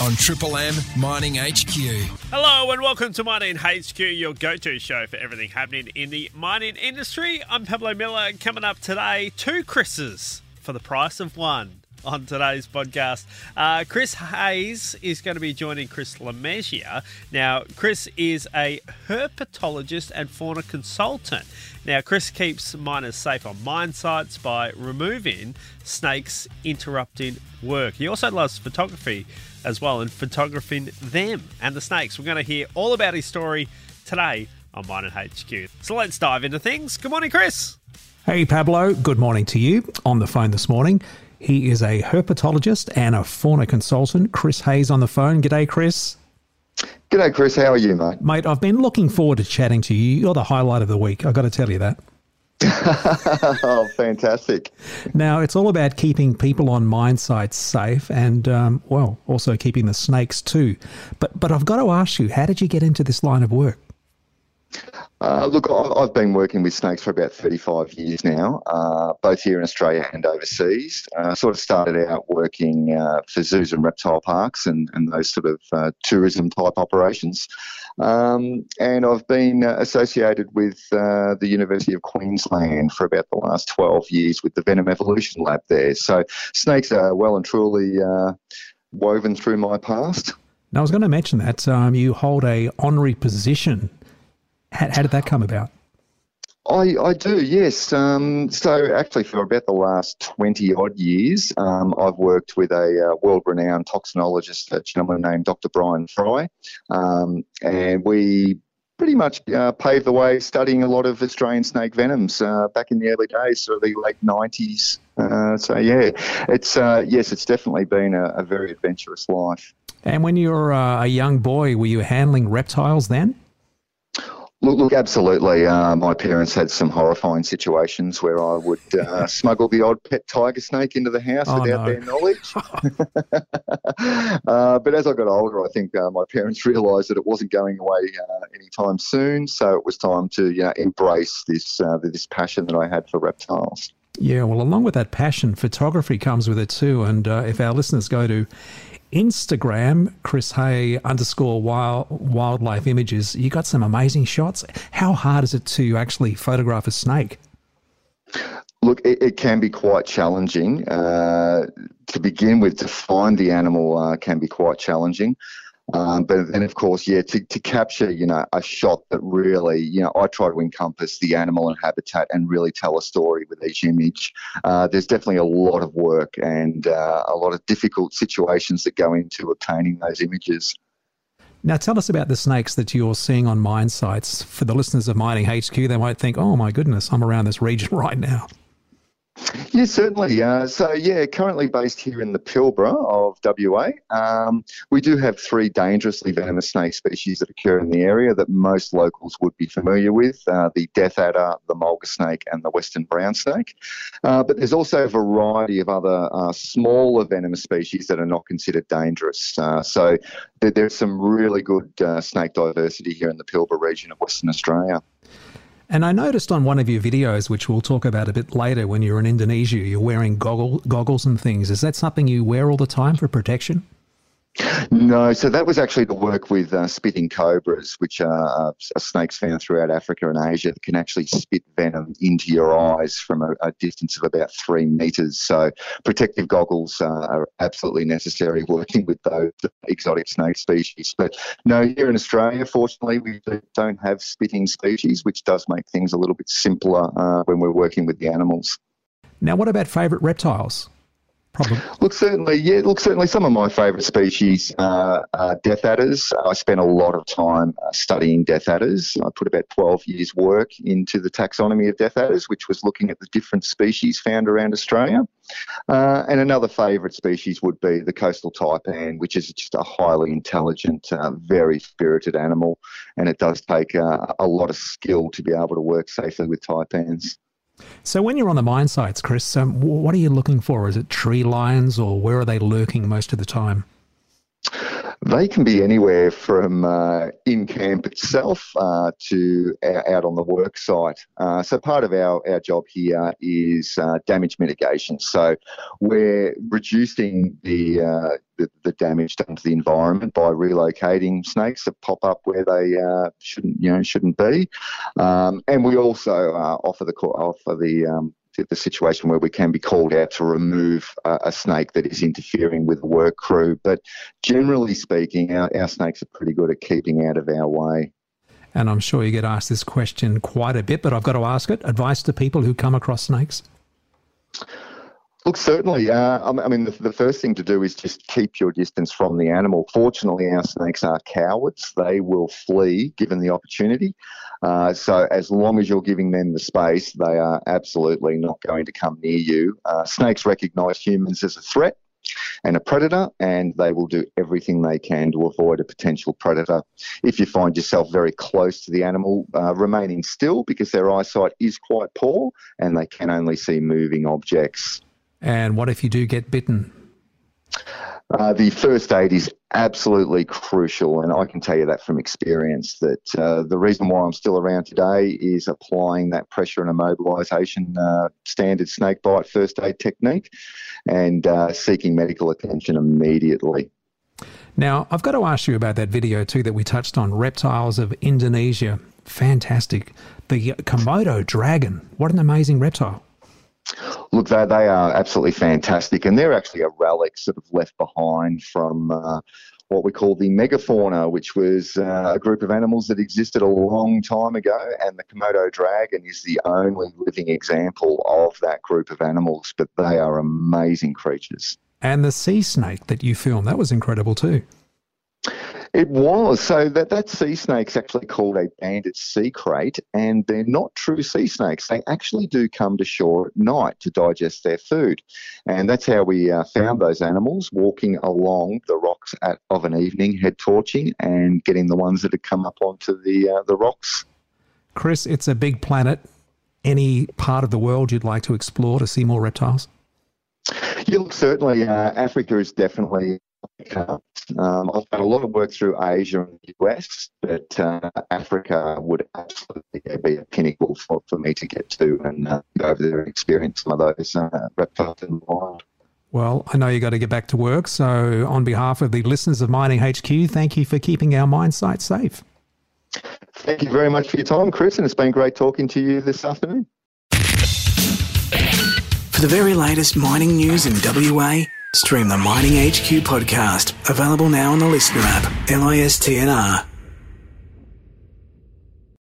on Triple M Mining HQ. Hello and welcome to Mining HQ, your go-to show for everything happening in the mining industry. I'm Pablo Miller. Coming up today, two Chris's for the price of one on today's podcast. Uh, Chris Hayes is going to be joining Chris Lemessier. Now, Chris is a herpetologist and fauna consultant. Now, Chris keeps miners safe on mine sites by removing snakes interrupting work. He also loves photography as well and photographing them and the snakes. We're going to hear all about his story today on Mining HQ. So let's dive into things. Good morning, Chris. Hey, Pablo. Good morning to you. On the phone this morning, he is a herpetologist and a fauna consultant. Chris Hayes on the phone. G'day, Chris. G'day, Chris. How are you, mate? Mate, I've been looking forward to chatting to you. You're the highlight of the week. I've got to tell you that. oh, fantastic. Now, it's all about keeping people on mine sites safe and, um, well, also keeping the snakes too. But, but I've got to ask you, how did you get into this line of work? Uh, look, I've been working with snakes for about 35 years now, uh, both here in Australia and overseas. Uh, sort of started out working uh, for zoos and reptile parks and, and those sort of uh, tourism type operations. Um, and I've been uh, associated with the University of Queensland for about the last 12 years with the Venom Evolution Lab there. So snakes are well and truly woven through my past. Now, I was going to mention that um, you hold a honorary position how, how did that come about? I, I do, yes. Um, so, actually, for about the last 20 odd years, um, I've worked with a uh, world renowned toxinologist, a gentleman named Dr. Bryan Fry. Um, and we pretty much uh, paved the way studying a lot of Australian snake venoms uh, back in the early days, sort of the late 90s. Uh, so, yeah, it's uh, yes, it's definitely been a, a, very adventurous life. And when you were uh, a young boy, were you handling reptiles then? Look, look, absolutely. Uh, my parents had some horrifying situations where I would uh, smuggle the odd pet tiger snake into the house oh, without no. their knowledge. uh, but as I got older, I think uh, my parents realised that it wasn't going away uh, anytime soon. So it was time to you know, embrace this uh, this passion that I had for reptiles. Yeah, well, along with that passion, photography comes with it too. And if our listeners go to Instagram, Chris Hay underscore wild, wildlife images. You got some amazing shots. How hard is it to actually photograph a snake? Look, it, it can be quite challenging. Uh, to begin with, to find the animal uh, can be quite challenging. Um, but then, of course, yeah, to, to capture, you know, a shot that really, you know, I try to encompass the animal and habitat and really tell a story with each image. Uh, there's definitely a lot of work and uh, a lot of difficult situations that go into obtaining those images. Now, tell us about the snakes that you're seeing on mine sites. For the listeners of Mining HQ, they might think, oh my goodness, I'm around this region right now. Yeah, certainly. Uh, so, yeah, currently based here in the Pilbara of WA. Um, we do have three dangerously venomous snake species that occur in the area that most locals would be familiar with uh, the death adder, the mulga snake, and the western brown snake. Uh, but there's also a variety of other uh, smaller venomous species that are not considered dangerous. Uh, so, there, there's some really good uh, snake diversity here in the Pilbara region of Western Australia. And I noticed on one of your videos, which we'll talk about a bit later, when you're in Indonesia, you're wearing goggle, goggles and things. Is that something you wear all the time for protection? No, so that was actually the work with uh, spitting cobras, which are, uh, snakes found throughout Africa and Asia that can actually spit venom into your eyes from a, a distance of about three metres. So protective goggles uh, are absolutely necessary working with those exotic snake species. But no, here in Australia, fortunately, we don't have spitting species, which does make things a little bit simpler uh, when we're working with the animals. Now, what about favourite reptiles? Problem. Look, certainly, yeah. Look, certainly, some of my favourite species are, death adders. I spent a lot of time uh, studying death adders. I put about 12 years' work into the taxonomy of death adders, which was looking at the different species found around Australia. Uh, and another favourite species would be the coastal taipan, which is just a highly intelligent, uh, very spirited animal, and it does take a lot of skill to be able to work safely with taipans. So, when you're on the mine sites, Chris, um, what are you looking for? Is it tree lions or where are they lurking most of the time? They can be anywhere from uh, in camp itself uh, to out on the work site. Uh, so part of our, our job here is uh, damage mitigation. So we're reducing the, uh, the, the damage done to the environment by relocating snakes that pop up where they uh, shouldn't you know shouldn't be, um, and we also offer the offer the um, the situation where we can be called out to remove a snake that is interfering with the work crew. But generally speaking, our, our snakes are pretty good at keeping out of our way. And I'm sure you get asked this question quite a bit, but I've got to ask it. Advice to people who come across snakes? Look, certainly. Uh, I mean, the, the, first thing to do is just keep your distance from the animal. Fortunately, our snakes are cowards. They will flee given the opportunity. Uh, so, as long as you're giving them the space, they are absolutely not going to come near you. Uh, snakes recognize humans as a threat and a predator, and they will do everything they can to avoid a potential predator. If you find yourself very close to the animal, uh, remaining still because their eyesight is quite poor and they can only see moving objects. And what if you do get bitten? Uh, the first aid is absolutely crucial, and I can tell you that from experience. That uh, the reason why I'm still around today is applying that pressure and immobilisation uh, standard snake bite first aid technique, and uh, seeking medical attention immediately. Now, I've got to ask you about that video too that we touched on reptiles of Indonesia. Fantastic. The Komodo dragon. What an amazing reptile. Look, they, they are absolutely fantastic, and they're actually a relic sort of left behind from uh, what we call the megafauna, which was uh, a group of animals that existed a long time ago, and the Komodo dragon is the only living example of that group of animals, but they are amazing creatures. And the sea snake that you filmed, that was incredible too. It was. So that, that sea snake's actually called a banded sea krait, and they're not true sea snakes. They actually do come to shore at night to digest their food. And that's how we uh, found those animals walking along the rocks at, of an evening, head torching, and getting the ones that had come up onto the, uh, the rocks. Chris, it's a big planet. Any part of the world you'd like to explore to see more reptiles? Yeah, look, certainly uh, Africa is definitely um, I've done a lot of work through Asia and the US, but uh, Africa would absolutely be a pinnacle for, for me to get to and uh, go over there and experience some of those uh, reptiles in the wild. Well, I know you've got to get back to work, so on behalf of the listeners of Mining HQ, thank you for keeping our mine site safe. Thank you very much for your time, Chris, and it's been great talking to you this afternoon. For the very latest mining news in WA, Stream the Mining HQ podcast, available now on the Listener app, LISTNR.